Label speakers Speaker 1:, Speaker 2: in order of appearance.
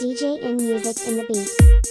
Speaker 1: DJ in music in the beat.